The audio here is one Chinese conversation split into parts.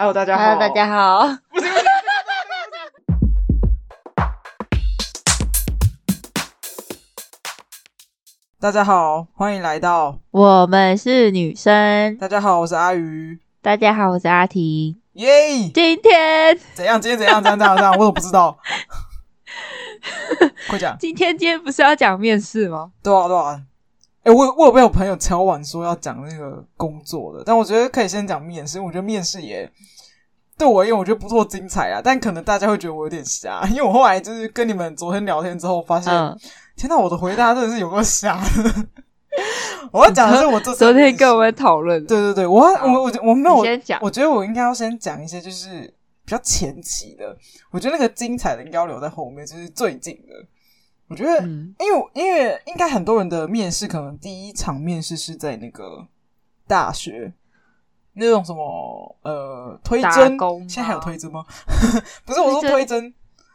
Hello，大家好。Hello，大家好。大家好，欢迎来到我们是女生。大家好，我是阿鱼。大家好，我是阿婷。耶、yeah!！今天怎样？今天怎样？怎样？怎样？怎样？我都不知道。快讲！今天今天不是要讲面试吗？对啊，对啊。哎、欸，我我有被我朋友敲碗说要讲那个工作的，但我觉得可以先讲面试。我觉得面试也对我而言，我觉得不错精彩啊。但可能大家会觉得我有点瞎，因为我后来就是跟你们昨天聊天之后，发现，嗯、天哪，我的回答真的是有够瞎的。我要讲的是我这昨天跟我们讨论，对对对，我我我我没有先讲，我觉得我应该要先讲一些就是比较前期的，我觉得那个精彩的应该要留在后面，就是最近的。我觉得，因为因为应该很多人的面试，可能第一场面试是在那个大学那种什么呃推针，现在还有推针吗？不是，我说推针，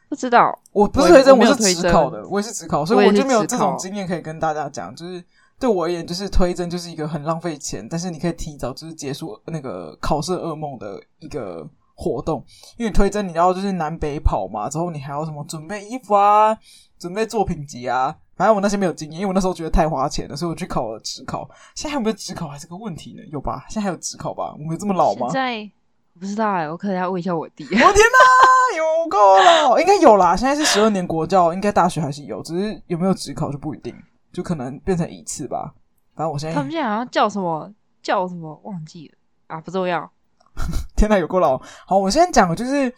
不知道，我不是推针，我是直考的，我也是直考，所以我就没有这种经验可以跟大家讲。就是对我而言，就是推针就是一个很浪费钱，但是你可以提早就是结束那个考试噩梦的一个活动。因为推甄你要就是南北跑嘛，之后你还要什么准备衣服啊。准备作品集啊，反正我那些没有经验，因为我那时候觉得太花钱了，所以我去考了职考。现在还有没有职考还是个问题呢？有吧？现在还有职考吧？我们有这么老吗？现在我不知道哎、欸，我可能要问一下我弟。我 天哪，有够老，应该有啦。现在是十二年国教，应该大学还是有，只是有没有职考就不一定，就可能变成一次吧。反正我现在他们现在好像叫什么叫什么忘记了啊，不重要。天哪，有够老。好，我先讲就是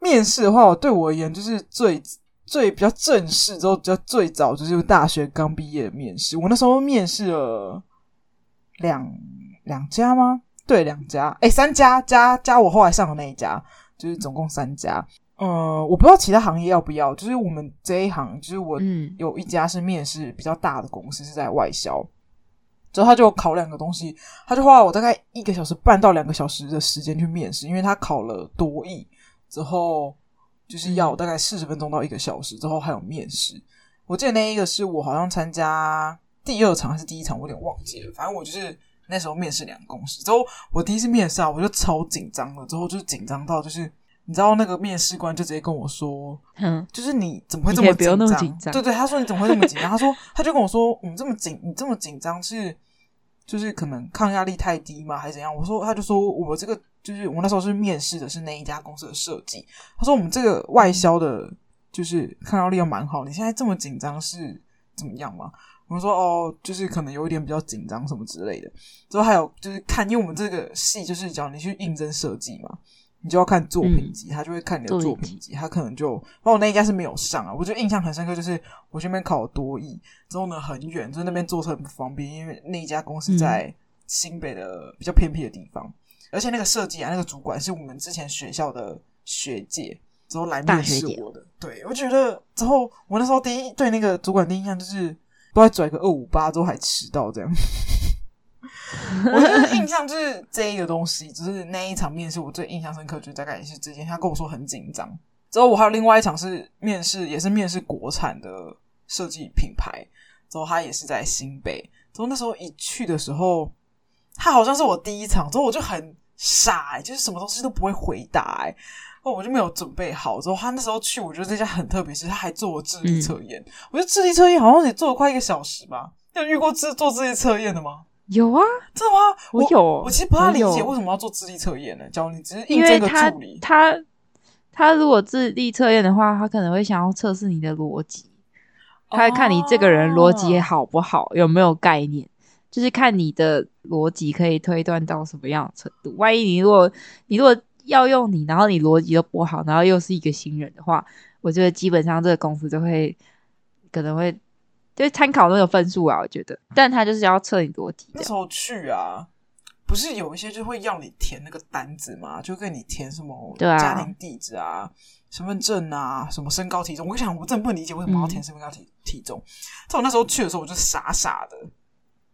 面试的话，对我而言就是最。最比较正式之后，比较最早就是大学刚毕业的面试。我那时候面试了两两家吗？对，两家，哎、欸、三家加加我后来上的那一家，就是总共三家。呃，我不知道其他行业要不要，就是我们这一行，就是我有一家是面试比较大的公司，是在外销。之后他就考两个东西，他就花了我大概一个小时半到两个小时的时间去面试，因为他考了多益之后。就是要大概四十分钟到一个小时之后还有面试，我记得那一个是我好像参加第二场还是第一场，我有点忘记了。反正我就是那时候面试两个公司之后，我第一次面试啊，我就超紧张了。之后就是紧张到就是你知道那个面试官就直接跟我说，嗯，就是你怎么会这么紧张？对对，他说你怎么会这么紧张？他说他就跟我说，你这么紧，你这么紧张是就是可能抗压力太低吗？还是怎样？我说他就说我这个。就是我那时候是面试的是那一家公司的设计，他说我们这个外销的，就是抗压力要蛮好。你现在这么紧张是怎么样吗？我们说哦，就是可能有一点比较紧张什么之类的。之后还有就是看，因为我们这个系就是讲你去应征设计嘛，你就要看作品集，他就会看你的作品集，他可能就，包括那一家是没有上啊。我觉得印象很深刻，就是我去那边考了多艺，之后呢很远，就是那边坐车很不方便，因为那一家公司在新北的比较偏僻的地方。而且那个设计啊，那个主管是我们之前学校的学姐，之后来面试我的。对，我觉得之后我那时候第一对那个主管第一印象就是，都在拽个二五八，之后还迟到这样。我就是印象就是这一个东西，就是那一场面试我最印象深刻，就大概也是之前他跟我说很紧张。之后我还有另外一场是面试，也是面试国产的设计品牌，之后他也是在新北。之后那时候一去的时候，他好像是我第一场，之后我就很。傻、欸，就是什么东西都不会回答、欸，哎，哦，我就没有准备好。之后他那时候去，我觉得这家很特别，是他还做了智力测验。嗯、我觉得智力测验好像也做了快一个小时吧。你有遇过智做智力测验的吗？有啊，真的吗？我，有。我其实不太理解为什么要做智力测验呢？教你只是应征个助理。他他，他如果智力测验的话，他可能会想要测试你的逻辑，他会看你这个人逻辑好不好，有没有概念。就是看你的逻辑可以推断到什么样的程度。万一你如果你如果要用你，然后你逻辑都不好，然后又是一个新人的话，我觉得基本上这个公司就会可能会就参考那个分数啊。我觉得，但他就是要测你多题。那时候去啊，不是有一些就会要你填那个单子吗？就跟你填什么家庭地址啊、啊身份证啊、什么身高体重。我想我真的不能理解为什么要填身高体体重。在、嗯、我那时候去的时候，我就傻傻的。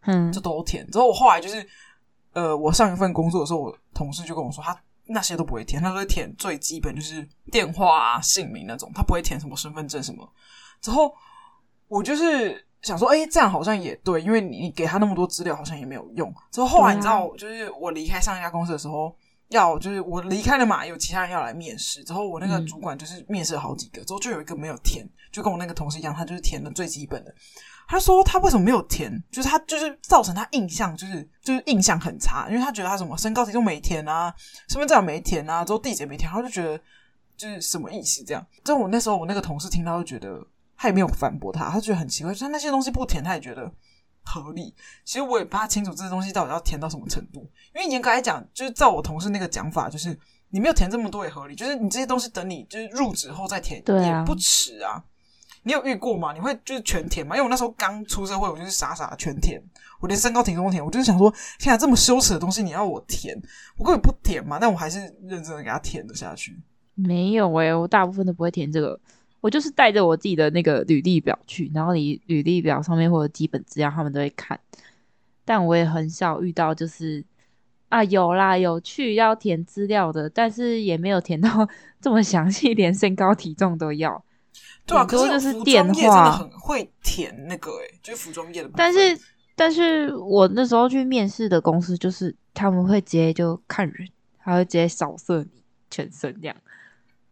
嗯，就都填。之后我后来就是，呃，我上一份工作的时候，我同事就跟我说，他那些都不会填，他都会填最基本，就是电话啊、姓名那种，他不会填什么身份证什么。之后我就是想说，哎，这样好像也对，因为你你给他那么多资料，好像也没有用。之后后来你知道，就是我离开上一家公司的时候，要就是我离开了嘛，有其他人要来面试，之后我那个主管就是面试了好几个，之后就有一个没有填，就跟我那个同事一样，他就是填了最基本的。他说他为什么没有填，就是他就是造成他印象就是就是印象很差，因为他觉得他什么身高体重没填啊，身份证没填啊，之后地址也没填，他就觉得就是什么意思这样。之后我那时候我那个同事听到就觉得他也没有反驳他，他觉得很奇怪，就是他那些东西不填他也觉得合理。其实我也不太清楚这些东西到底要填到什么程度，因为严格来讲，就是照我同事那个讲法，就是你没有填这么多也合理，就是你这些东西等你就是入职后再填也不迟啊。你有遇过吗？你会就是全填吗？因为我那时候刚出社会，我就是傻傻的全填，我连身高体重都填。我就是想说，现在，这么羞耻的东西你要我填，我根本不填嘛。但我还是认真的给他填了下去。没有诶、欸，我大部分都不会填这个，我就是带着我自己的那个履历表去，然后你履历表上面或者基本资料他们都会看，但我也很少遇到就是啊有啦有去要填资料的，但是也没有填到 这么详细，连身高体重都要。对啊，可是就是电话真的很会填那个诶、欸，就是服装业的。但是，但是我那时候去面试的公司，就是他们会直接就看人，他会直接扫射你全身这样。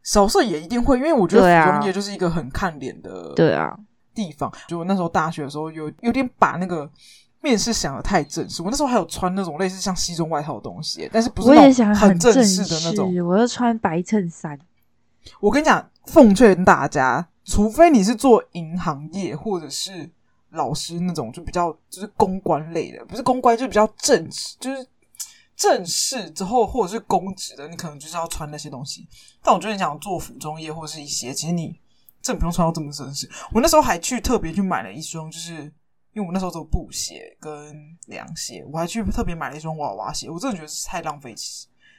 扫射也一定会，因为我觉得服装业就是一个很看脸的对啊地方。就我那时候大学的时候，有有点把那个面试想的太正式。我那时候还有穿那种类似像西装外套的东西，但是不是那种很正式的那种。我要穿白衬衫。我跟你讲，奉劝大家。除非你是做银行业或者是老师那种，就比较就是公关类的，不是公关就比较正式，就是正式之后或者是公职的，你可能就是要穿那些东西。但我觉得你想做服装业或者是一些，其实你真的不用穿到这么正式。我那时候还去特别去买了一双，就是因为我那时候走布鞋跟凉鞋，我还去特别买了一双娃娃鞋。我真的觉得是太浪费，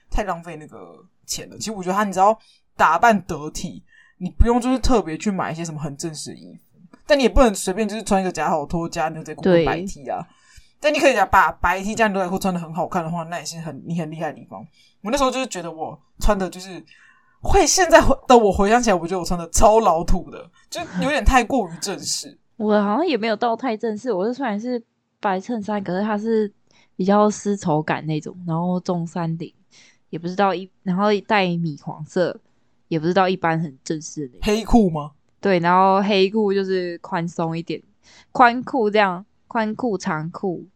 太浪费那个钱了。其实我觉得他，你只要打扮得体。你不用就是特别去买一些什么很正式的衣服，但你也不能随便就是穿一个假好拖加牛仔裤跟白 T 啊。但你可以讲把白 T 加牛仔裤穿的很好看的话，那也是很你很厉害的地方。我那时候就是觉得我穿的就是会现在的我回想起来，我觉得我穿的超老土的，就有点太过于正式。我好像也没有到太正式，我是虽然是白衬衫，可是它是比较丝绸感那种，然后中山领也不知道一，然后带米黄色。也不知道一般很正式的黑裤吗？对，然后黑裤就是宽松一点，宽裤这样，宽裤长裤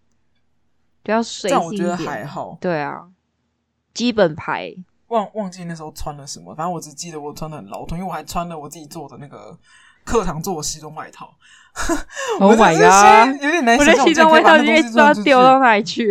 比较随性一点。我觉得还好。对啊，基本牌。忘忘记那时候穿了什么，反正我只记得我穿的很老土，因为我还穿了我自己做的那个课堂做的西装外套。Oh my god！有点难想象，我的西装外套今天不知道丢到哪里去。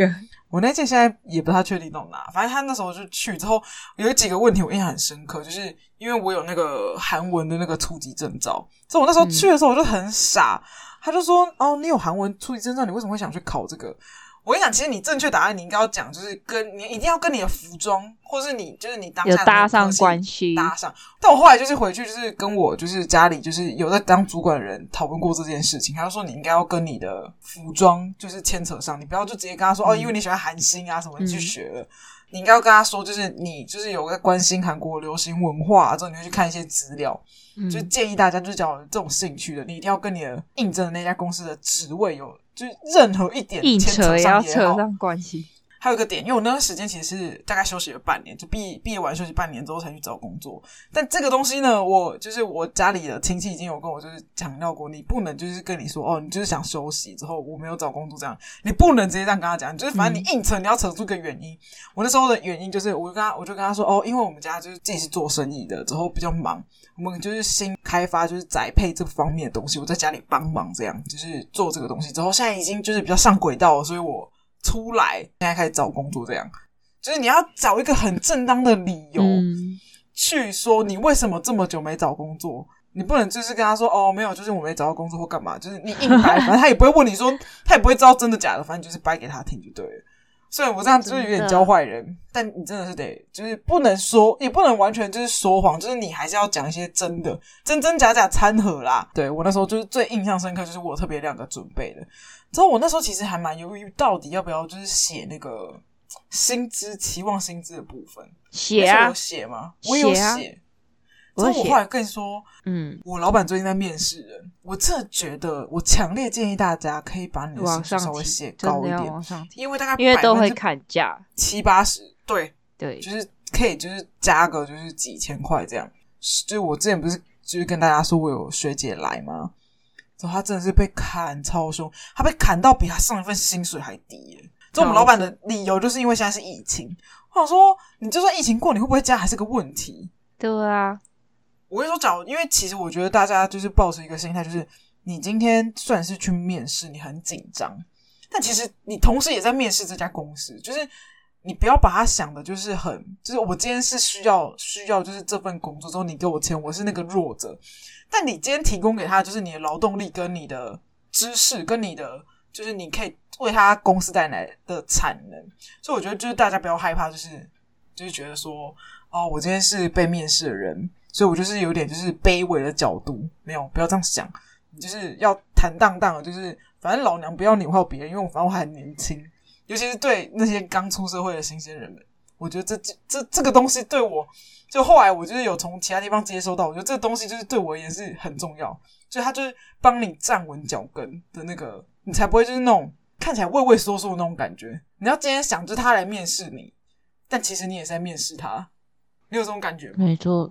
我那件现在也不太确定到哪，反正他那时候就去之后有几个问题我印象很深刻，就是因为我有那个韩文的那个初级证照，所以我那时候去的时候我就很傻，嗯、他就说：“哦，你有韩文初级证照，你为什么会想去考这个？”我跟你讲，其实你正确答案你应该要讲，就是跟你一定要跟你的服装，或是你就是你当下有搭上关系，搭上。但我后来就是回去，就是跟我就是家里就是有在当主管的人讨论过这件事情，他就说你应该要跟你的服装就是牵扯上，你不要就直接跟他说、嗯、哦，因为你喜欢韩星啊什么，你去学了，嗯、你应该要跟他说，就是你就是有个关心韩国流行文化，之后你会去看一些资料。就建议大家，就是讲这种兴趣的，你一定要跟你的应征的那家公司的职位有，就是任何一点牵扯上也好，关系。还有一个点，因为我那段时间其实是大概休息了半年，就毕毕业完休息半年之后才去找工作。但这个东西呢，我就是我家里的亲戚已经有跟我就是强调过，你不能就是跟你说哦，你就是想休息之后我没有找工作这样，你不能直接这样跟他讲，就是反正你硬扯，你要扯出个原因。我那时候的原因就是，我就跟他我就跟他说哦，因为我们家就是自己是做生意的，之后比较忙，我们就是新开发就是宅配这方面的东西，我在家里帮忙这样，就是做这个东西之后，现在已经就是比较上轨道了，所以我。出来，现在开始找工作，这样就是你要找一个很正当的理由去说你为什么这么久没找工作。你不能就是跟他说哦，没有，就是我没找到工作或干嘛，就是你硬掰，反正他也不会问你说，他也不会知道真的假的，反正就是掰给他听就对了。虽然我这样就是有点教坏人，但你真的是得就是不能说，也不能完全就是说谎，就是你还是要讲一些真的，真真假假掺和啦。对，我那时候就是最印象深刻，就是我特别两个准备的。之后我那时候其实还蛮犹豫，到底要不要就是写那个薪资期望薪资的部分。写啊？有写吗？我有写。之后我后来跟你说，嗯，我老板最近在面试人，我真的觉得，我强烈建议大家可以把你的薪资稍微写高一点，因为大概因为都会砍价七八十，对，对，就是可以就是加个就是几千块这样。就是我之前不是就是跟大家说我有学姐来吗？之后她真的是被砍超凶，他被砍到比他上一份薪水还低耶。这我们老板的理由就是因为现在是疫情。我想说，你就算疫情过，你会不会加还是个问题。对啊，我跟你说，假如因为其实我觉得大家就是抱着一个心态，就是你今天算是去面试，你很紧张，但其实你同时也在面试这家公司，就是你不要把它想的就是很，就是我今天是需要需要就是这份工作之后你给我钱，我是那个弱者，但你今天提供给他就是你的劳动力跟你的知识跟你的。就是你可以为他公司带来的产能，所以我觉得就是大家不要害怕，就是就是觉得说，哦，我今天是被面试的人，所以我就是有点就是卑微的角度，没有，不要这样想，你就是要坦荡荡的，就是反正老娘不要你还有别人，因为我反正我还年轻，尤其是对那些刚出社会的新鲜人们，我觉得这这这这个东西对我，就后来我就是有从其他地方接收到，我觉得这个东西就是对我而言是很重要，所以他就是帮你站稳脚跟的那个。你才不会就是那种看起来畏畏缩缩的那种感觉。你要今天想着他来面试你，但其实你也是在面试他。你有这种感觉吗？没错，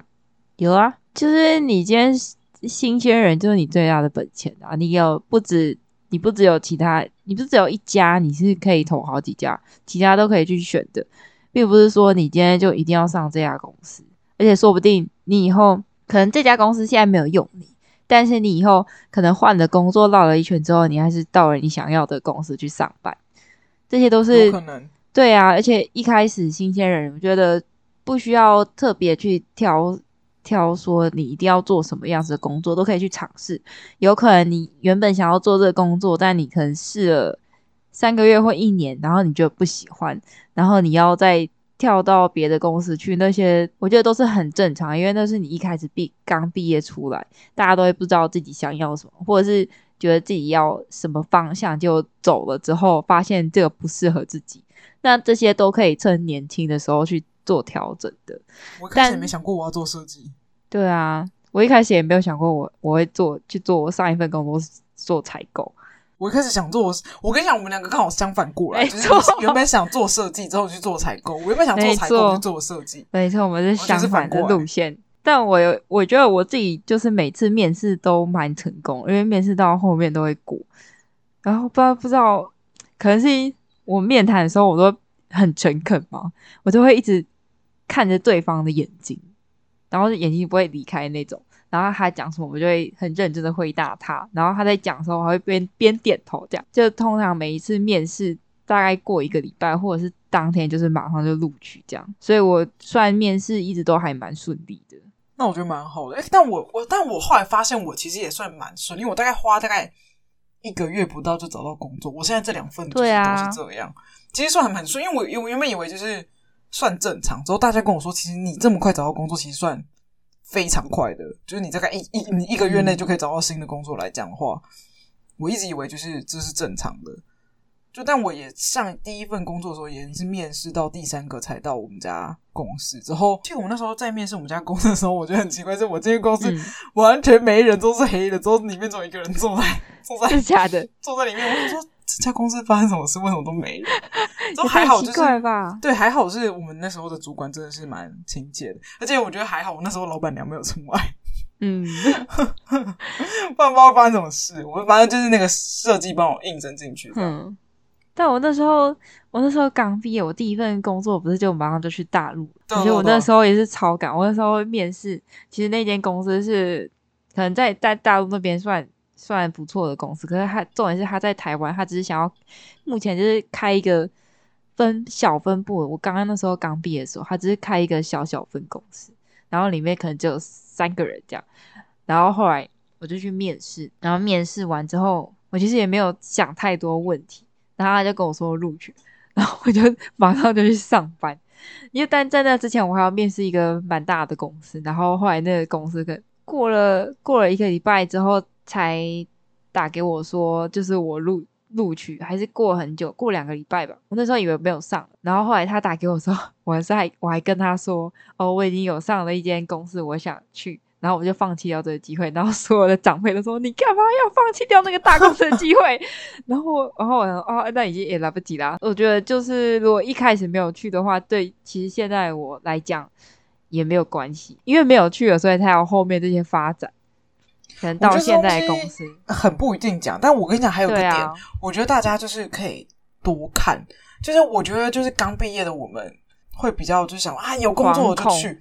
有啊，就是你今天新鲜人就是你最大的本钱啊！你有不止，你不只有其他，你不是只有一家，你是可以投好几家，其他都可以去选的，并不是说你今天就一定要上这家公司，而且说不定你以后可能这家公司现在没有用你。但是你以后可能换了工作，绕了一圈之后，你还是到了你想要的公司去上班，这些都是可能。对啊，而且一开始新鲜人，我觉得不需要特别去挑挑说你一定要做什么样子的工作，都可以去尝试。有可能你原本想要做这个工作，但你可能试了三个月或一年，然后你就不喜欢，然后你要再。跳到别的公司去，那些我觉得都是很正常，因为那是你一开始毕刚毕业出来，大家都会不知道自己想要什么，或者是觉得自己要什么方向就走了之后，发现这个不适合自己，那这些都可以趁年轻的时候去做调整的。我一开始也没想过我要做设计。对啊，我一开始也没有想过我我会做去做我上一份工作做采购。我一开始想做，我跟你讲，我们两个刚好相反过来，没错，就是原本想做设计，之后去做采购。我原本想做采购，去做设计。没错，我们是相反的路线。但我有，我觉得我自己就是每次面试都蛮成功，因为面试到后面都会过。然后不知道不知道，可能是我面谈的时候我都很诚恳嘛，我就会一直看着对方的眼睛，然后眼睛不会离开那种。然后他讲什么，我就会很认真的回答他。然后他在讲的时候，我还会边边点头，这样就通常每一次面试大概过一个礼拜，或者是当天就是马上就录取这样。所以我虽然面试一直都还蛮顺利的，那我觉得蛮好的。诶，但我我但我后来发现，我其实也算蛮顺利，因为我大概花大概一个月不到就找到工作。我现在这两份就是都是这样，其实算还蛮顺。因为我我原本以为就是算正常，之后大家跟我说，其实你这么快找到工作，其实算。非常快的，就是你大概一一你一个月内就可以找到新的工作来讲的话，嗯，我一直以为就是这是正常的。就但我也上第一份工作的时候，也是面试到第三个才到我们家公司之后，其实我那时候在面试我们家公司的时候，我觉得很奇怪，是我这间公司完全没人，都是黑的，之后里面只有一个人坐在坐在是假的坐在里面，我就说。这家公司发生什么事？为什么都没人？都还好，就是对，还好是我们那时候的主管真的是蛮亲切的，而且我觉得还好，我那时候老板娘没有出来。嗯，不然不知道发生什么事。我反正就是那个设计帮我应征进去。嗯，但我那时候我那时候刚毕业，我第一份工作不是就马上就去大陆，而且我那时候也是超赶。我那时候面试，其实那间公司是可能在在大陆那边算。算不错的公司，可是他重点是他在台湾，他只是想要目前就是开一个分小分部。我刚刚那时候刚毕业的时候，他只是开一个小小分公司，然后里面可能只有三个人这样。然后后来我就去面试，然后面试完之后，我其实也没有想太多问题，然后他就跟我说录取，然后我就马上就去上班。因为但在那之前，我还要面试一个蛮大的公司，然后后来那个公司可过了过了一个礼拜之后。才打给我说，就是我录录取，还是过很久，过两个礼拜吧。我那时候以为没有上，然后后来他打给我说，我还是还我还跟他说，哦，我已经有上了一间公司，我想去。然后我就放弃掉这个机会，然后所有的长辈都说：“你干嘛要放弃掉那个大公司的机会？” 然后，然后我说：“哦，那已经也来不及啦。”我觉得就是如果一开始没有去的话，对，其实现在我来讲也没有关系，因为没有去了，所以才有后面这些发展。可能到现在公司很不一定讲，但我跟你讲，还有一个点，啊、我觉得大家就是可以多看，就是我觉得就是刚毕业的我们会比较就是想啊，有工作我就去。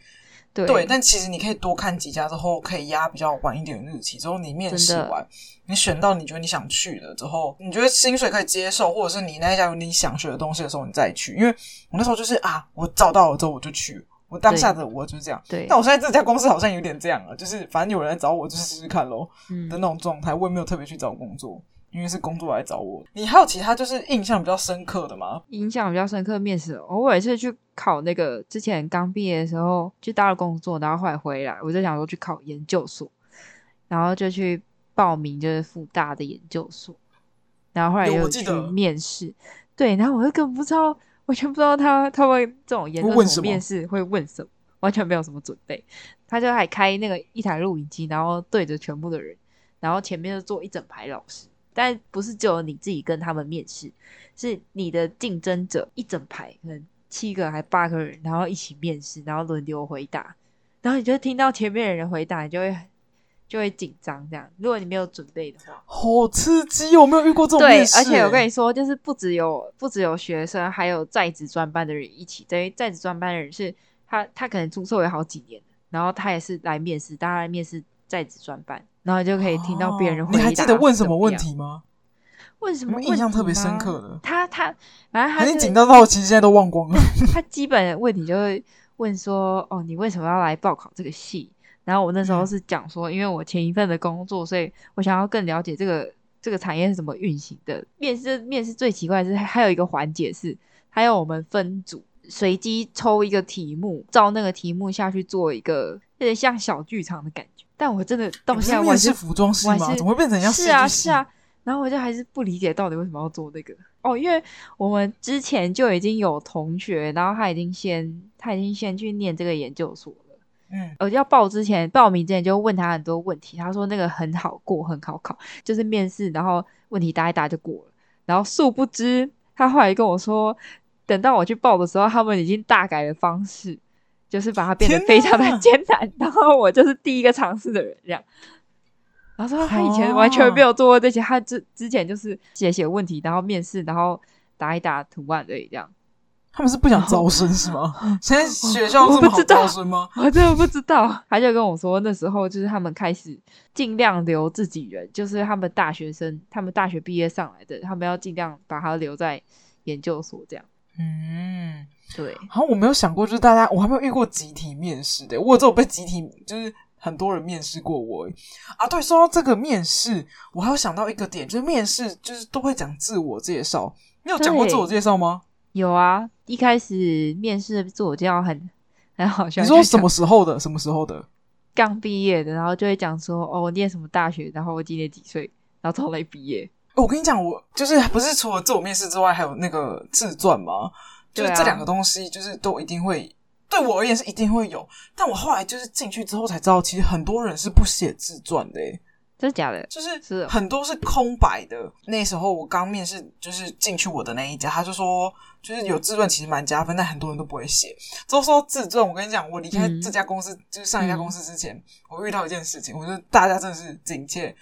对，对，但其实你可以多看几家之后，可以压比较晚一点的日期。之后你面试完，你选到你觉得你想去的之后，你觉得薪水可以接受，或者是你那一家有你想学的东西的时候，你再去。因为我那时候就是啊，我找到了之后我就去，我当下的我就是这样。对，但我现在这家公司好像有点这样了，就是反正有人来找我，就试试看咯。嗯，的那种状态。我也没有特别去找工作。因为是工作来找我，你还有其他就是印象比较深刻的吗？印象比较深刻的面试，偶尔是去考那个之前刚毕业的时候去当了工作，然后后来回来，我就想说去考研究所，然后就去报名就是复大的研究所，然后后来又去面试，对，然后我又根本不知道，完全不知道他他会这种研究所面试会问什么，完全没有什么准备，他就还开那个一台录影机，然后对着全部的人，然后前面就坐一整排老师。但不是只有你自己跟他们面试，是你的竞争者一整排，可能七个还八个人，然后一起面试，然后轮流回答，然后你就听到前面的人回答，你就会就会紧张。这样，如果你没有准备的话，好刺激哦！我没有遇过这种面试。对，而且我跟你说，就是不只有不只有学生，还有在职专班的人一起。等于在职专班的人是他，他可能出社会好几年，然后他也是来面试，大家来面试在职专班。然后就可以听到别人回答、哦。你还记得问什么问题吗？问什么？印象特别深刻的。他他反正他已经紧张到其实现在都忘光了。他基本的问题就会问说：“哦，你为什么要来报考这个系？”然后我那时候是讲说：“因为我前一份的工作，所以我想要更了解这个这个产业是怎么运行的。”面试面试最奇怪的是还有一个环节是，还有我们分组随机抽一个题目，照那个题目下去做一个有点像小剧场的感觉。但我真的到现在我是服装师吗？怎么会变成像是啊是啊？然后我就还是不理解到底为什么要做这个哦，因为我们之前就已经有同学，然后他已经先他已经先去念这个研究所了，嗯，我要报之前报名之前就问他很多问题，他说那个很好过，很好考，就是面试然后问题答一答就过了，然后殊不知他后来跟我说，等到我去报的时候，他们已经大改了方式。就是把它变得非常的 艰难，然后我就是第一个尝试的人，这样。然后说他以前完全没有做过这些，他之之前就是写写问题，然后面试，然后答一打图案而已，这样。他们是不想招生是吗？现在学校这么好招生吗？我真的不知道。他就跟我说，那时候就是他们开始尽量留自己人，就是他们大学生，他们大学毕业上来的，他们要尽量把他留在研究所这样。嗯。对，好像我没有想过，就是大家，我还没有遇过集体面试的。我只有被集体，就是很多人面试过我啊。对，说到这个面试，我还有想到一个点，就是面试就是都会讲自我介绍。你有讲过自我介绍吗？有啊，一开始面试的自我介绍很 很好笑。你说什么时候的？什么时候的？刚毕业的，然后就会讲说哦，我念什么大学，然后我今年几岁，然后从哪里毕业。我跟你讲，我就是不是除了自我面试之外，还有那个自传吗？就是这两个东西，就是都一定会对我而言是一定会有。但我后来就是进去之后才知道，其实很多人是不写自传的，诶真的假的？就是是很多是空白的。那时候我刚面试，就是进去我的那一家，他就说，就是有自传其实蛮加分，但很多人都不会写。都说自传，我跟你讲，我离开这家公司，就是上一家公司之前，我遇到一件事情，我觉得大家真的是警戒。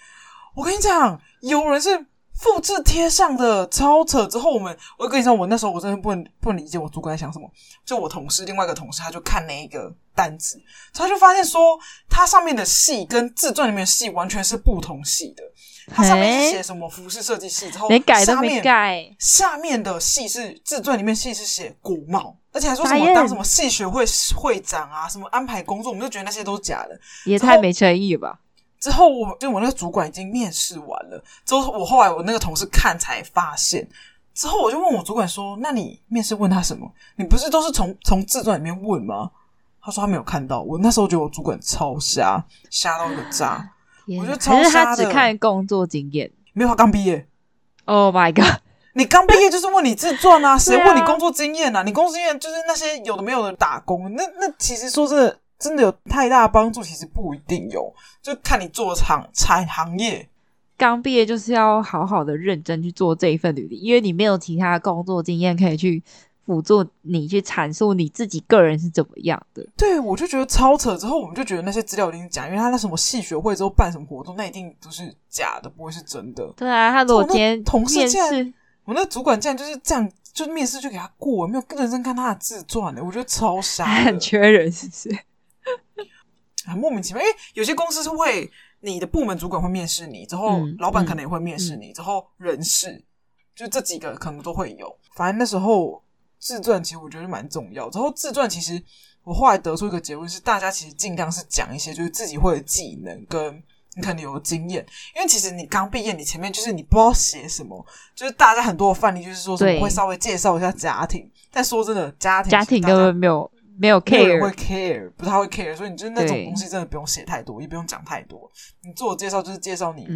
我跟你讲，有人是。复制贴上的超扯之后，我们我跟你说，我那时候我真的不能不能理解我主管在想什么。就我同事另外一个同事，他就看那一个单子，他就发现说，他上面的戏跟自传里面的戏完全是不同系的。他上面是写什么服饰设计系，之后没改都没改。下面的系是自传里面系是写国贸，而且还说什么当什么戏学会会长啊，什么安排工作，我们就觉得那些都是假的，也太没诚意了吧。之后我就我那个主管已经面试完了，之后我后来我那个同事看才发现，之后我就问我主管说：“那你面试问他什么？你不是都是从 从自传里面问吗？”他说他没有看到。我那时候觉得我主管超瞎，瞎到一个渣。我觉得超瞎他只看工作经验，没有他刚毕业。Oh my god！你刚毕业就是问你自传啊？谁问你工作经验啊？你工作经验就是那些有的没有的打工。那那其实说真的。真的有太大帮助，其实不一定有，就看你做厂产行业。刚毕业就是要好好的认真去做这一份履历，因为你没有其他工作经验可以去辅助你去阐述你自己个人是怎么样的。对，我就觉得超扯。之后我们就觉得那些资料一定是假，因为他那什么系学会之后办什么活动，那一定都是假的，不会是真的。对啊，他如果今天同事竟然面试，我那主管竟然就是这样，就面试就给他过，没有认真看他的自传的，我觉得超傻，很缺人，是不是？很莫名其妙。因为有些公司是会。你的部门主管会面试你，之后老板可能也会面试你，之后人事就这几个可能都会有。反正那时候自传其实我觉得蛮重要。之后自传其实我后来得出一个结论是，大家其实尽量是讲一些就是自己会的技能跟你可能有的经验，因为其实你刚毕业，你前面就是你不知道写什么，就是大家很多的范例就是说什么会稍微介绍一下家庭，但说真的，家庭家庭根本没有。没有 care，没有人会 care，不太会 care，所以你就是那种东西真的不用写太多，也不用讲太多。你自我介绍就是介绍你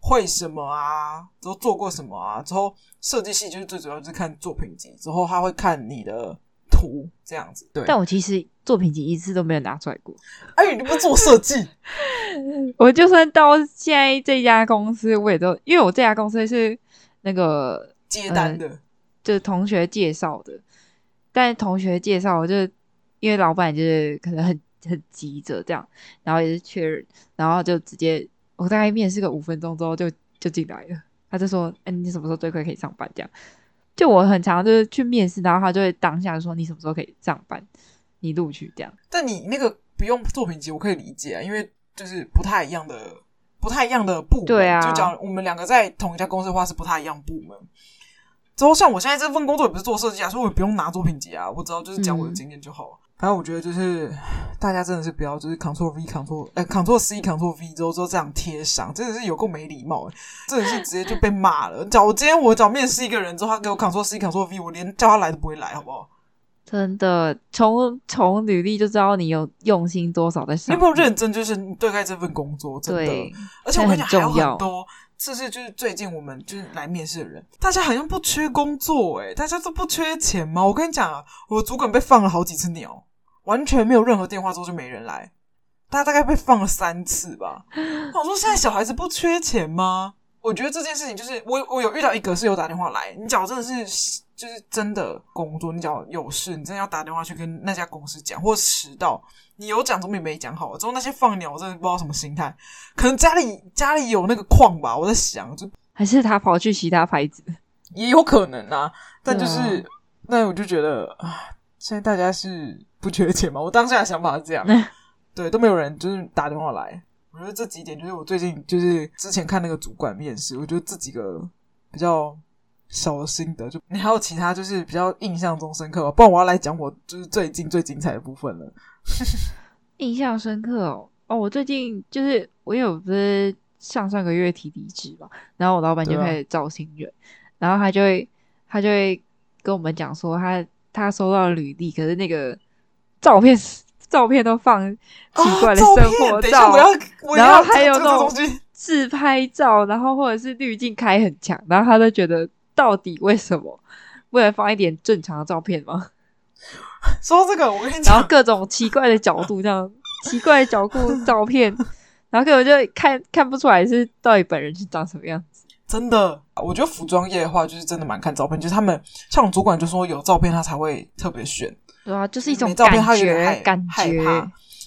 会什么啊，之后做过什么啊，之后设计系就是最主要就是看作品集，之后他会看你的图这样子。对，但我其实作品集一次都没有拿出来过。哎，你不做设计？我就算到现在这家公司，我也都因为我这家公司是那个接单的，呃，就是同学介绍的，但同学介绍我就。因为老板就是可能很很急着这样，然后也是确认，然后就直接我大概面试个五分钟之后就就进来了。他就说：“哎，你什么时候最快可以上班？”这样，就我很常就是去面试，然后他就会当下说：“你什么时候可以上班？你录取这样。”但你那个不用作品集，我可以理解啊，因为就是不太一样的不太一样的部门。对啊，就讲我们两个在同一家公司的话是不太一样部门。之后像我现在这份工作也不是做设计啊，所以我也不用拿作品集啊，我只要就是讲我的经验就好了。正我觉得就是 大家真的是不要就是 Ctrl V Ctrl 哎 Ctrl C Ctrl V 之后之后这样贴上，真的是有够没礼貌，真的是直接就被骂了。找我今天我找面试一个人之后，他给我 Ctrl C Ctrl V，我连叫他来都不会来，好不好？真的，从从履历就知道你有用心多少在上，你有没有认真？就是你对待这份工作，真的。对而且我跟你讲还有很多，这是就是最近我们就是来面试的人，大家好像不缺工作诶，大家都不缺钱吗？我跟你讲啊，我主管被放了好几次鸟。完全没有任何电话之后就没人来，大家大概被放了三次吧。我说现在小孩子不缺钱吗？我觉得这件事情就是我我有遇到一个是有打电话来，你假如真的是就是真的工作，你假如有事，你真的要打电话去跟那家公司讲，或迟到，你有讲总比没讲好。之后那些放鸟，我真的不知道什么心态，可能家里家里有那个矿吧，我在想，就还是他跑去其他牌子，也有可能啊。但就是那我就觉得啊，现在大家是。不缺钱吗？我当下的想法是这样，对，都没有人就是打电话来。我觉得这几点就是我最近就是之前看那个主管面试，我觉得这几个比较小的心得。就你还有其他就是比较印象中深刻吗？不然我要来讲我就是最近最精彩的部分了。印象深刻哦哦，我最近就是我因为我不是上上个月提离职嘛，然后我老板就开始招新人，啊、然后他就会他就会跟我们讲说他他收到履历，可是那个。照片照片都放奇怪的生活照，然后还有那种自拍照，然后或者是滤镜开很强，然后他都觉得到底为什么不能放一点正常的照片吗？说这个我跟你讲，然后各种奇怪的角度，这样奇怪的角度照片，然后根本就看看不出来是到底本人是长什么样子。真的，我觉得服装业的话，就是真的蛮看照片，就是他们像主管就说有照片他才会特别选。对啊，就是一种你，照片感觉。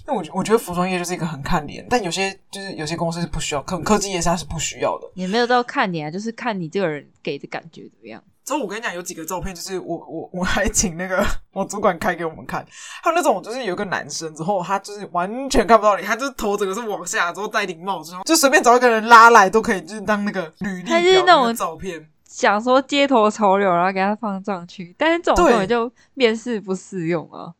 因为我我觉得服装业就是一个很看脸，但有些就是有些公司是不需要，科科技业它是不需要的。也没有到看脸啊，就是看你这个人给的感觉怎么样。之后我跟你讲，有几个照片，就是我我我还请那个 我主管开给我们看，还有那种就是有一个男生，之后他就是完全看不到脸，他就是头整个是往下，之后戴顶帽，之后就随便找一个人拉来都可以，就是当那个履历表那种照片。想说街头潮流，然后给他放上去，但是这种根本就面试不适用啊！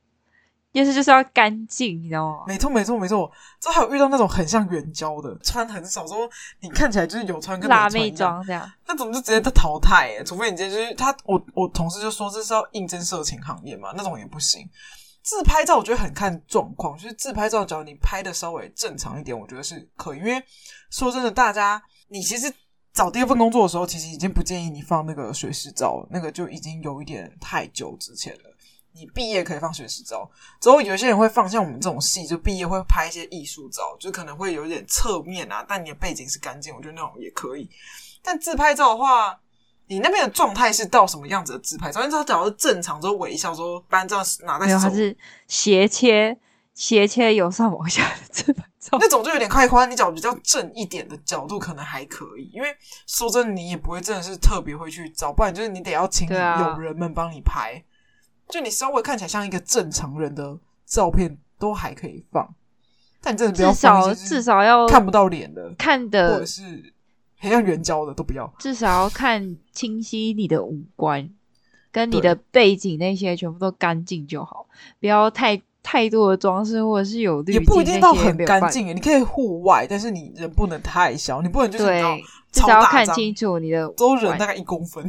面试就是要干净，你知道吗？没错，没错，没错。之后还有遇到那种很像援交的，穿很少，说你看起来就是有穿跟穿辣妹装这样，那怎么就直接他淘汰？哎，除非你直接就是他，我我同事就说这是要应征色情行业嘛，那种也不行。自拍照我觉得很看状况，就是自拍照只要你拍的稍微正常一点，我觉得是可以。因为说真的，大家你其实。找第二份工作的时候，其实已经不建议你放那个学士照，那个就已经有一点太久之前了。你毕业可以放学士照，之后有些人会放像我们这种戏，就毕业会拍一些艺术照，就可能会有一点侧面啊，但你的背景是干净，我觉得那种也可以。但自拍照的话，你那边的状态是到什么样子的自拍照？因为他假如是正常，之后微笑，说不然这样拿在手，还是斜切斜切由上往下的自拍照，那种就有点开宽。你找比较正一点的角度可能还可以，因为说真的，你也不会真的是特别会去找，不然就是你得要请友人们帮你拍。就你稍微看起来像一个正常人的照片都还可以放，但你真的不要放，至少要看不到脸的，看的或者是很像圆焦的都不要，至少要看清晰你的五官跟你的背景那些全部都干净就好，不要太太多的装饰或者是有滤镜，也不一定到很干净。你可以户外，但是你人不能太小，你不能就是对，至少要看清楚你的都人大概一公分。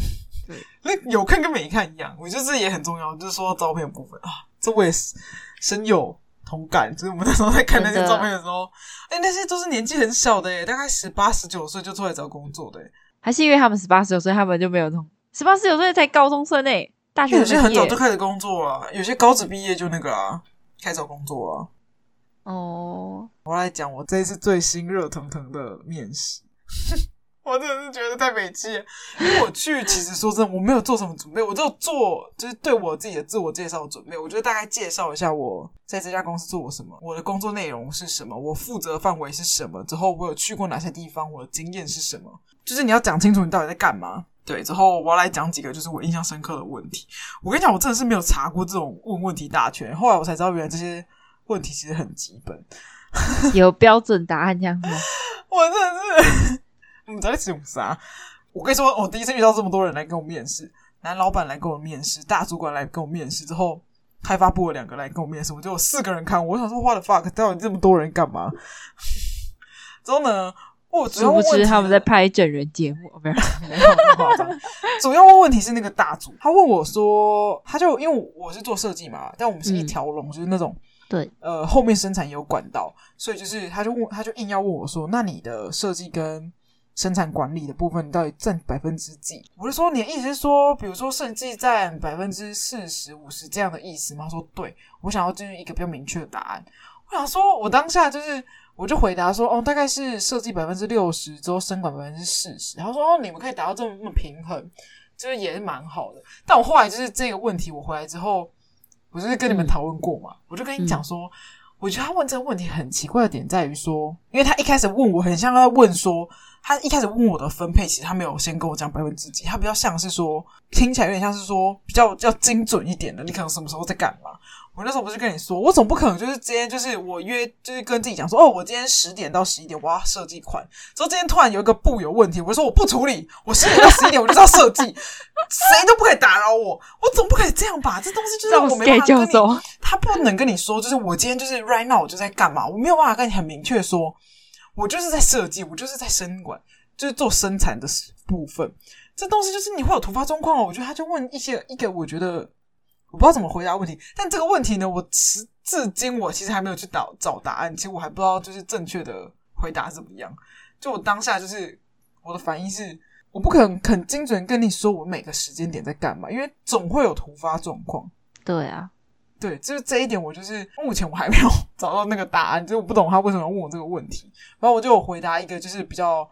对，那有看跟没看一样，我觉得这也很重要。就是说照片的部分啊，这我也是深有同感。就是我们那时候在看那些照片的时候，哎、欸，那些都是年纪很小的耶，大概十八、十九岁就出来找工作的耶。还是因为他们十八、十九岁，他们就没有同十八、十九岁才高中生诶，大学有些很早就开始工作了，有些高职毕业就那个啊，开始找工作了。哦，我来讲我这一次最新热腾腾的面试。我真的是觉得太没气，因为我去，其实说真的，我没有做什么准备，我就做就是对我自己的自我介绍准备。我就大概介绍一下我在这家公司做过什么，我的工作内容是什么，我负责范围是什么，之后我有去过哪些地方，我的经验是什么，就是你要讲清楚你到底在干嘛。对，之后我要来讲几个就是我印象深刻的问题。我跟你讲，我真的是没有查过这种问问题大全，后来我才知道原来这些问题其实很基本，有标准答案这样子。我真的是。你在想啥？我跟你说，我第一次遇到这么多人来跟我面试，男老板来跟我面试，大主管来跟我面试，之后开发部的两个来跟我面试，我就有四个人看我。我想说，what the fuck，到底这么多人干嘛？之后呢，我主要问题是他们在拍整人节目，没有 没有夸张。主要问问题是那个大主，他问我说，他就因为我是做设计嘛，但我们是一条龙，嗯、就是那种对呃后面生产也有管道，所以就是他就问，他就硬要问我说，那你的设计跟生产管理的部分，你到底占百分之几？我是说，你的意思是说，比如说设计占百分之四十五十这样的意思吗？他说对，我想要就是一个比较明确的答案。我想说，我当下就是，我就回答说，哦，大概是设计百分之六十，之后生管百分之四十。然后说，哦，你们可以达到这么平衡，就是也是蛮好的。但我后来就是这个问题，我回来之后，我就是跟你们讨论过嘛，嗯、我就跟你讲说，嗯、我觉得他问这个问题很奇怪的点在于说，因为他一开始问我，很像他在问说。他一开始问我的分配，其实他没有先跟我讲百分之几，他比较像是说，听起来有点像是说比较要精准一点的。你可能什么时候在干嘛？我那时候不是跟你说，我总不可能就是今天就是我约就是跟自己讲说，哦，我今天十点到十一点我要设计款，之后今天突然有一个布有问题，我就说我不处理，我十点到十一点我就是要设计，谁都不可以打扰我，我总不可以这样吧？这东西就是我没办法跟你，他不能跟你说，就是我今天就是 right now 我就在干嘛，我没有办法跟你很明确说。我就是在设计，我就是在生管，就是做生产的部分。这东西就是你会有突发状况哦。我觉得他就问一些一个，我觉得我不知道怎么回答问题。但这个问题呢，我至至今我其实还没有去找找答案。其实我还不知道就是正确的回答怎么样。就我当下就是我的反应是，我不可能很精准跟你说我每个时间点在干嘛，因为总会有突发状况。对啊。对，就是这一点，我就是目前我还没有找到那个答案，就是我不懂他为什么要问我这个问题。然后我就有回答一个就是比较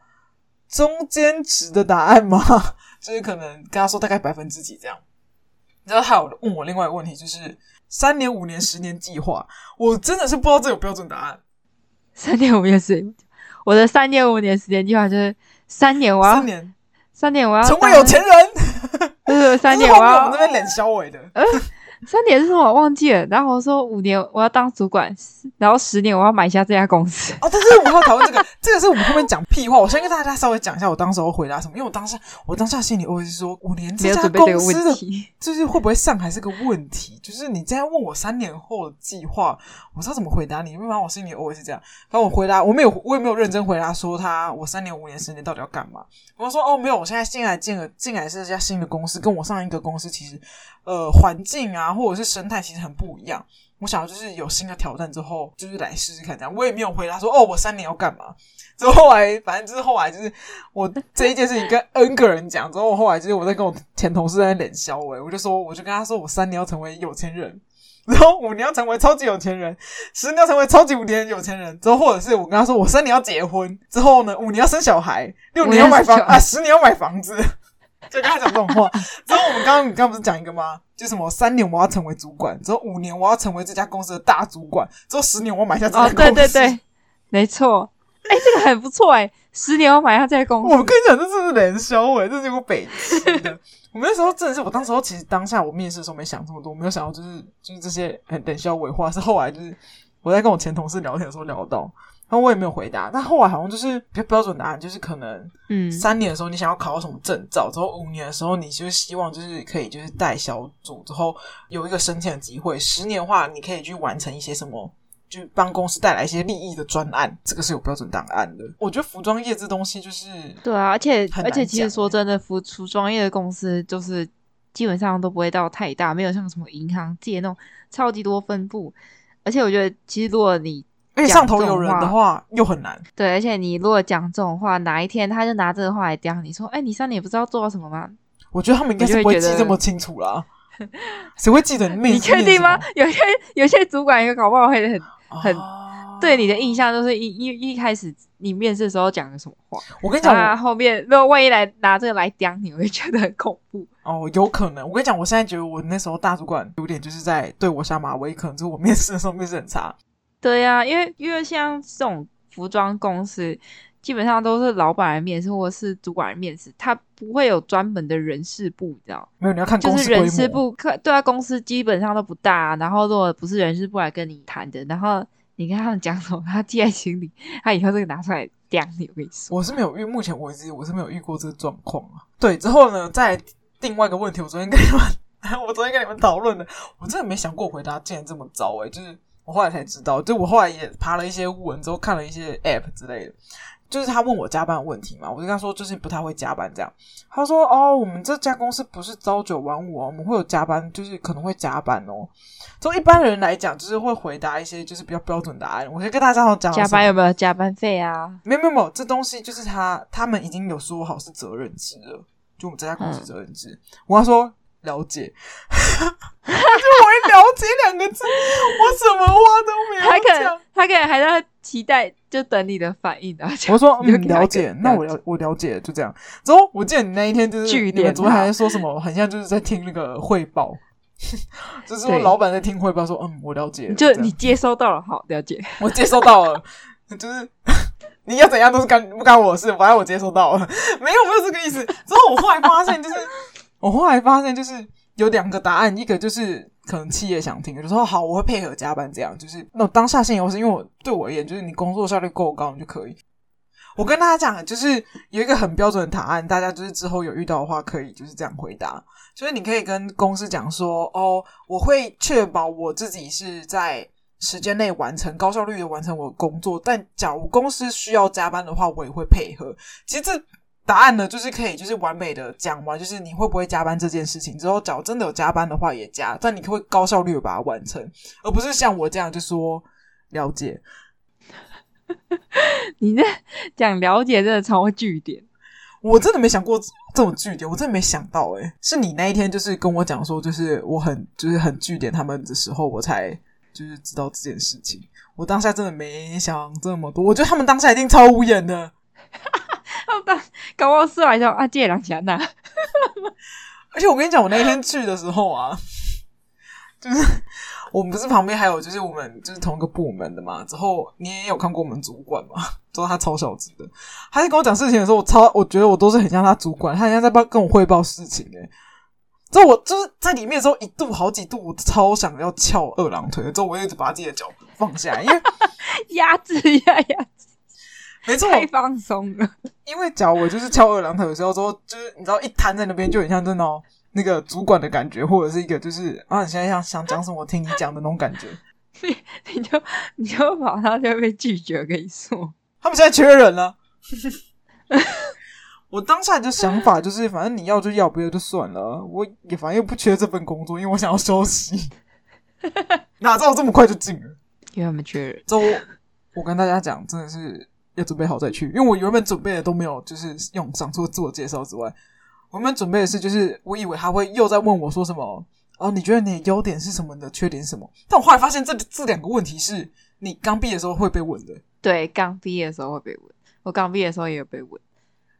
中间值的答案嘛，就是可能跟他说大概百分之几这样。然后还有问我另外一个问题，就是三年、五年、十年计划，我真的是不知道这有标准答案。三年、五年、十年，我的三年、五年、十年计划就是三年我要三年，三年我要成为有钱人，就是三年我要我们这边脸削尾的。三年是什么？我忘记了。然后我说五年我要当主管，然后十年我要买下这家公司。哦，但是我们要讨论这个，这个是我们后面讲屁话。我先跟大家稍微讲一下我当时候回答什么，因为我当时我当下心里我是说，五年这家公司的，就是会不会上还是个问题。就是你这样问我三年后的计划，我知道怎么回答你。因为我心里我也是这样。然后我回答，我没有，我也没有认真回答说他我三年、五年、十年到底要干嘛。我说哦，没有，我现在进来进了进来是一家新的公司，跟我上一个公司其实。呃，环境啊，或者是生态，其实很不一样。我想要就是有新的挑战之后，就是来试试看这样。我也没有回答说哦，我三年要干嘛。之后后来，反正就是后来就是我这一件事情跟 N 个人讲之后，我后来就是我在跟我前同事在那脸笑哎，我就说我就跟他说我三年要成为有钱人。然后五年要成为超级有钱人，十年要成为超级无敌有钱人。之后或者是我跟他说，我三年要结婚，之后呢，五年要生小孩，六年要买房啊，十年要买房子。就跟他讲这种话。之后我们刚刚你刚刚不是讲一个吗？就什么三年我要成为主管，之后五年我要成为这家公司的大主管，之后十年我要买下这家公司。哦，对对对，没错。哎，这个很不错哎，十年我买下这家公司。我跟你讲，这是冷笑话，这是我北七的。我们那时候真的是，我当时候其实当下我面试的时候没想这么多，我没有想到就是就是这些很冷笑话，是后来就是我在跟我前同事聊天的时候聊到，然后我也没有回答。但后来好像就是比较标准答案，就是可能嗯，三年的时候你想要考到什么证照，之后五年的时候你就希望就是可以就是带小组，之后有一个升迁的机会，十年的话你可以去完成一些什么。就帮公司带来一些利益的专案，这个是有标准档案的。我觉得服装业这东西就是对啊，而且而且其实说真的，服服装业的公司就是基本上都不会到太大，没有像什么银行借那种超级多分部。而且我觉得，其实如果你而且上头有人的话，又很难。对，而且你如果讲这种话，哪一天他就拿这个话来刁你说：“哎，你三年不知道做到什么吗？”我觉得他们应该是不会记这么清楚啦。谁会记得你？你确定吗？有些有些主管也搞不好会很。很对你的印象都是一一一开始你面试的时候讲的什么话？我跟你讲，后面如果万一来拿这个来刁你，我会觉得很恐怖哦。有可能，我跟你讲，我现在觉得我那时候大主管有点就是在对我下马威，可能就是我面试的时候面试很差。对呀、啊，因为因为像这种服装公司，基本上都是老板来面试或者是主管来面试，他不会有专门的人事部，你知道？没有，你要看。就是人事部，对啊，公司基本上都不大。然后如果不是人事部来跟你谈的，然后。你跟他们讲什么，他记在心里，他以后这个拿出来刁你。我跟你说，我是没有遇，目前为止我是没有遇过这个状况啊。对，之后呢，再另外一个问题，我昨天跟你们，我昨天跟你们讨论的，我真的没想过回答竟然这么糟诶、欸，就是我后来才知道，就我后来也爬了一些文之后，看了一些 app 之类的。就是他问我加班的问题嘛，我就跟他说，就是不太会加班这样。他说：“哦，我们这家公司不是朝九晚五哦，我们会有加班，就是可能会加班哦。”从一般人来讲，就是会回答一些就是比较标准答案。我先跟大家讲，加班有没有加班费啊？没有没有没有，这东西就是他他们已经有说好是责任制了，就我们这家公司责任制。嗯、我跟他说了解，就 我一了解两个字，我什么话都没有讲。他可能他可能还在期待。就等你的反应啊！我说 嗯，了解，那我了我了解，就这样。之后我记得你那一天就是你们昨天还在说什么，很像就是在听那个汇报，就是我老板在听汇报，说嗯，我了解，就你接收到了，好了解，我接收到了，就是你要怎样都是干不干我的事，反正我接收到了，没有没有这个意思。之后我后来发现，就是我后来发现，就是有两个答案，一个就是。可能企业想听，就说好，我会配合加班，这样就是那当下现有是因为我对我而言，就是你工作效率够高，你就可以。我跟大家讲，就是有一个很标准的答案，大家就是之后有遇到的话，可以就是这样回答。就是你可以跟公司讲说，哦，我会确保我自己是在时间内完成高效率的完成我的工作，但假如公司需要加班的话，我也会配合。其实这。答案呢，就是可以，就是完美的讲完，就是你会不会加班这件事情。之后，假如真的有加班的话，也加，但你可不可以高效率把它完成，而不是像我这样就说了解。你这讲了解真的超句点，我真的没想过这种据点，我真的没想到诶、欸，是你那一天就是跟我讲说，就是我很就是很据点他们的时候，我才就是知道这件事情。我当下真的没想这么多，我觉得他们当下一定超无言的。当搞不好说完之后啊，借两钱呐！而且我跟你讲，我那天去的时候啊，就是我们不是旁边还有就是我们就是同一个部门的嘛。之后你也有看过我们主管嘛？之后他超小只的，他在跟我讲事情的时候，我超我觉得我都是很像他主管，他好像在帮跟我汇报事情诶。之后我就是在里面的时候，一度好几度，我超想要翘二郎腿的。之后我一直把自己的脚放下来，因为 压制呀压制。没错，太放松了。因为脚我就是翘二郎腿的时候，说就是你知道一瘫在那边，就很像真的哦，那个主管的感觉，或者是一个就是啊，你现在想想讲什么，我听你讲的那种感觉。你你就你就马上就会被拒绝。跟你说，他们现在缺人了。我当下的想法就是，反正你要就要，不要就算了。我也反正又不缺这份工作，因为我想要休息。哪知道这么快就进了？因为他们缺人。之后我跟大家讲，真的是要准备好再去，因为我原本准备的都没有，就是用上除了自我介绍之外，我原本准备的是，就是我以为他会又在问我说什么哦，你觉得你的优点是什么？你的缺点是什么？但我后来发现这，这这两个问题是你刚毕业的时候会被问的。对，刚毕业的时候会被问。我刚毕业的时候也有被问。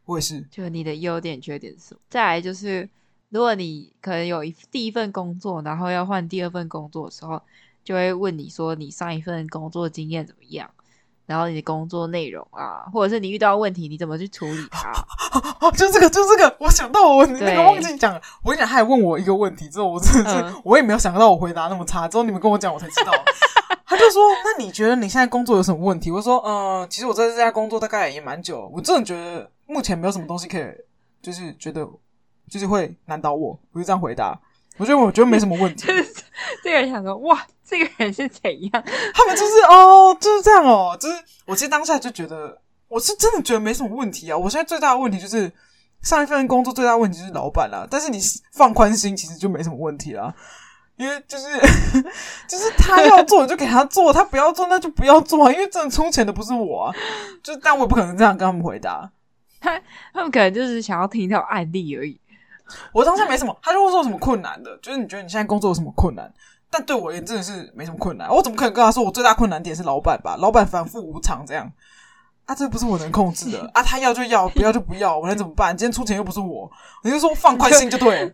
我也是。就你的优点、缺点是什么？再来就是，如果你可能有一第一份工作，然后要换第二份工作的时候，就会问你说你上一份工作经验怎么样？然后你的工作内容啊，或者是你遇到问题，你怎么去处理它？哦，就这个，就这个，我想到我，那个忘记讲了。我跟你讲，他还问我一个问题之后，我真的是、嗯、我也没有想到我回答那么差。之后你们跟我讲，我才知道。他就说：“那你觉得你现在工作有什么问题？”我说：“嗯、呃，其实我在这家工作大概也蛮久，我真的觉得目前没有什么东西可以，就是觉得就是会难倒我。”我就这样回答。我觉得我觉得没什么问题。就是这个人想说：“哇。”这个人是怎样？他们就是哦，就是这样哦，就是我其实当下就觉得，我是真的觉得没什么问题啊。我现在最大的问题就是上一份工作最大的问题就是老板啦。但是你放宽心，其实就没什么问题啦。因为就是 就是他要做就给他做，他不要做那就不要做啊。因为真的充钱的不是我啊。就但我也不可能这样跟他们回答。他他们可能就是想要听到案例而已。我当下没什么，他就会说什么困难的，就是你觉得你现在工作有什么困难？但对我而言真的是没什么困难，我怎么可能跟他说我最大困难点是老板吧？老板反复无常这样，啊，这不是我能控制的啊！他要就要，不要就不要，我能怎么办？今天出钱又不是我，你就说放宽心就对了，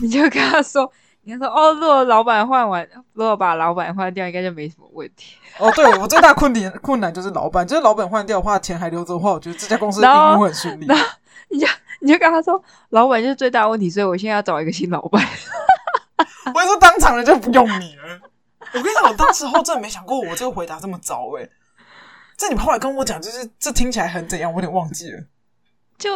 你就跟他说，你就说哦，如果老板换完，如果把老板换掉，应该就没什么问题。哦，对我最大困点困难就是老板，就是老板换掉的话，钱还留着的话，我觉得这家公司营运会很顺利。然后你就你就跟他说，老板就是最大问题，所以我现在要找一个新老板。我跟你说，当场人就不用你了。我跟你讲，我当时候真的没想过我这个回答这么糟哎、欸。这你后来跟我讲，就是这听起来很怎样，我有点忘记了。就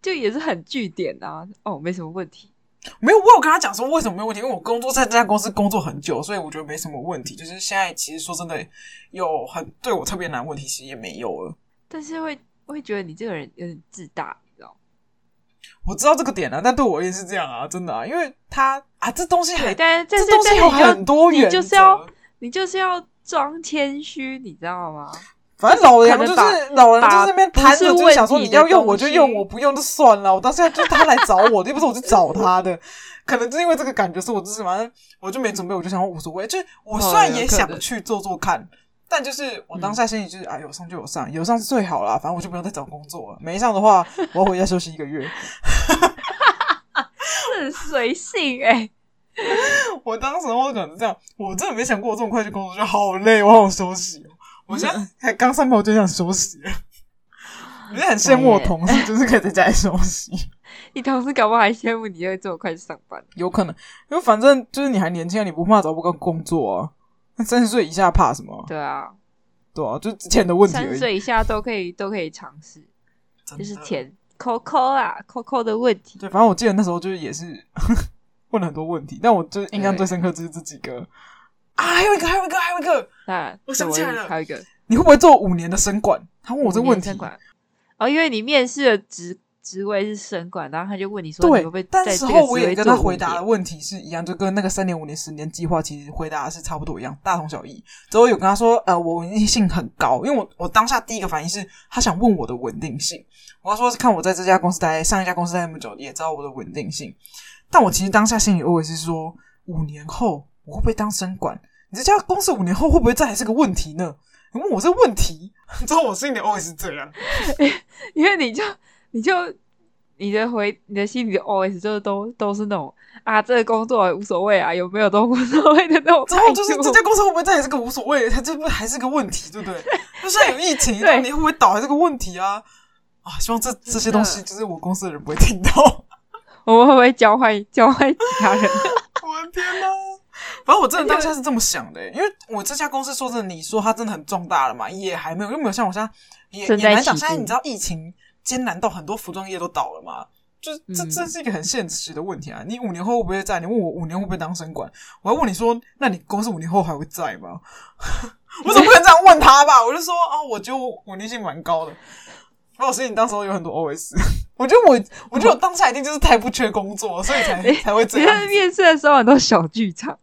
就也是很据点啊。哦，没什么问题。没有，我有跟他讲说为什么没有问题，因为我工作在这家公司工作很久，所以我觉得没什么问题。就是现在其实说真的，有很对我特别难问题，其实也没有了。但是会会觉得你这个人有点自大。我知道这个点啊，但对我也是这样啊，真的啊，因为他啊，这东西很，但是这东西有很多原则，你就是要你就是要装谦虚，你知道吗？反正老人就是老人就是那边谈着，就想说你要用我就用，我不用就算了。我到现在就是他来找我，又不是我去找 他的，可能就因为这个感觉，是我就是反正我就没准备，我就想说无所谓。就我虽然也想去做做看。但就是我当下心里就是啊、嗯，有上就有上，有上是最好啦。反正我就不用再找工作了。没上的话，我要回家休息一个月。很随性哎、欸！我当时我可能这样，我真的没想过我这么快就工作，就好累，我好想休息。我现在才刚上班，我就想休息了。我就很羡慕我同事，就是可以在家里休息。你同事搞不好还羡慕你，因为这么快去上班。有可能，因为反正就是你还年轻，你不怕找不到工作啊。三十岁以下怕什么？对啊，对啊，就之前的问题。三十岁以下都可以，都可以尝试，就是填扣扣啊，扣扣的问题。对，反正我记得那时候就是也是 问了很多问题，但我就印象最深刻就是这几个啊，还有一个，还有一个，还有一个，啊，我想起来了，还有一个，你会不会做五年的生管？他问我这个问题。哦，因为你面试的职。职位是生管，然后他就问你说：“对，你会但时候我也跟他回答的问题是一样，就跟那个三年、五年、十年计划其实回答的是差不多一样，大同小异。之后有跟他说：“呃，我稳定性很高，因为我我当下第一个反应是他想问我的稳定性。我要说是看我在这家公司待上一家公司待那么久，也知道我的稳定性。但我其实当下心里 OS 是说，五年后我会不会当生管？你这家公司五年后会不会再还是个问题呢？你问我这个问题，之后我心里 OS 是这样，因为你就你就。”你的回，你的心里的 OS 就是都都是那种啊，这个工作无所谓啊，有没有都无所谓的那种。然后就是这家公司会不会再也是个无所谓？它这不还是个问题，对不对？就算有疫情，对你会不会倒还是个问题啊？啊，希望这这些东西就是我公司的人不会听到。我们会不会教坏教坏其他人？我的天哪！反正我真的当下是这么想的、欸，因为我这家公司说真的，你说它真的很重大了嘛？也还没有，又没有像我现在也也难讲。现在你知道疫情。艰难到很多服装业都倒了嘛？就是这，这是一个很现实的问题啊！你五年后会不会在？你问我五年会不会当生管？我还问你说，那你公司五年后还会在吗？我怎么不能这样问他吧？我就说啊，我觉得稳定性蛮高的。那我心里当时候有很多 OS，我觉得我，我觉得我当下一定就是太不缺工作，所以才 才会这样。你在面试的时候很多小剧场，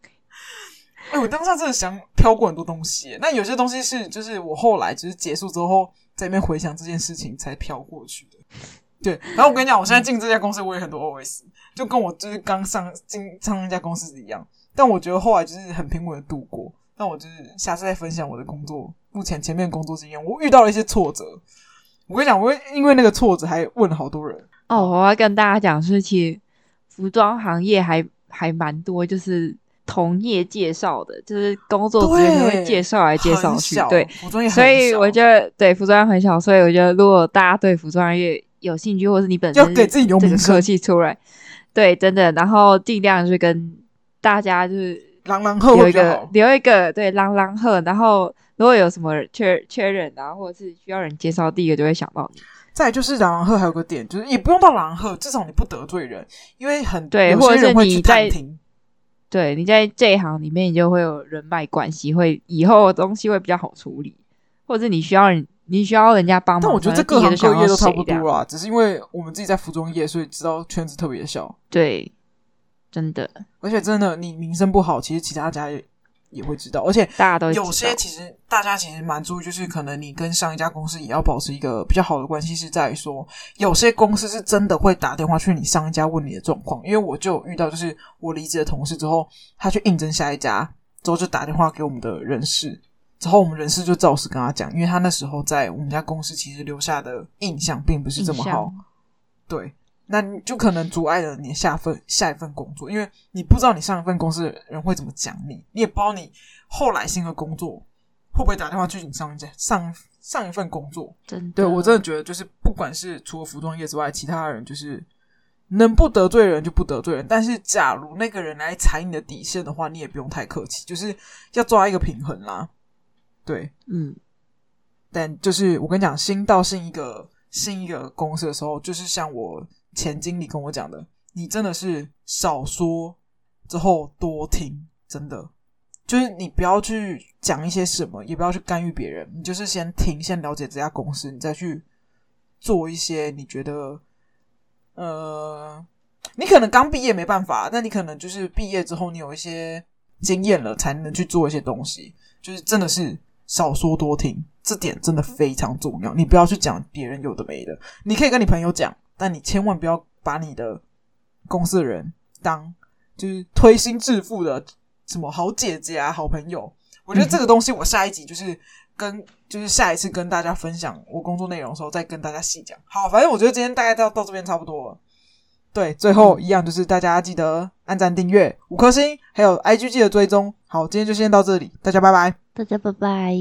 哎、欸，我当下真的想飘过很多东西。那有些东西是，就是我后来就是结束之后，在那边回想这件事情才飘过去的。对，然后我跟你讲，我现在进这家公司，我也很多 OS，就跟我就是刚上进上那家公司一样。但我觉得后来就是很平稳的度过。那我就是下次再分享我的工作，目前前面工作经验，我遇到了一些挫折。我跟你讲，我因为那个挫折还问了好多人。哦，我要跟大家讲，是其实服装行业还还蛮多，就是同业介绍的，就是工作之间会介绍来介绍去。对，所以我觉得对服装业很小，所以我觉得如果大家对服装业有兴趣，或是你本身要给自己留名科技出来，对，真的，然后尽量去跟大家就是。朗朗赫留一个，留一个，对，朗朗赫。然后如果有什么缺缺人啊，或者是需要人介绍，第一个就会想到你。再就是朗朗赫，还有个点，就是也不用到朗朗赫，至少你不得罪人，因为很对，或者是你在对你在这一行里面，你就会有人脉关系，会以后的东西会比较好处理，或者是你需要人，你需要人家帮忙。但我觉得这各行各业都差不多啦，只是因为我们自己在服装业，所以知道圈子特别小。对。真的，而且真的，你名声不好，其实其他家也也会知道。而且大家都有些，其实大家其实蛮注意，就是可能你跟上一家公司也要保持一个比较好的关系，是在于说，有些公司是真的会打电话去你上一家问你的状况。因为我就有遇到，就是我离职的同事之后，他去应征下一家之后，就打电话给我们的人事，之后我们人事就照实跟他讲，因为他那时候在我们家公司其实留下的印象并不是这么好，对。那你就可能阻碍了你下份下一份工作，因为你不知道你上一份公司的人会怎么讲你，你也不知道你后来新的工作会不会打电话去你上一家上上一份工作。真的，对我真的觉得，就是不管是除了服装业之外，其他人就是能不得罪人就不得罪人。但是，假如那个人来踩你的底线的话，你也不用太客气，就是要抓一个平衡啦。对，嗯，但就是我跟你讲，新到新一个新一个公司的时候，就是像我。前经理跟我讲的，你真的是少说之后多听，真的就是你不要去讲一些什么，也不要去干预别人，你就是先听，先了解这家公司，你再去做一些你觉得，呃，你可能刚毕业没办法，但你可能就是毕业之后你有一些经验了，才能去做一些东西，就是真的是少说多听，这点真的非常重要，你不要去讲别人有的没的，你可以跟你朋友讲。但你千万不要把你的公司的人当就是推心置腹的什么好姐姐啊、好朋友。我觉得这个东西，我下一集就是跟就是下一次跟大家分享我工作内容的时候再跟大家细讲。好，反正我觉得今天大概到到这边差不多了。对，最后一样就是大家记得按赞、订阅五颗星，还有 IG 记得追踪。好，今天就先到这里，大家拜拜，大家拜拜。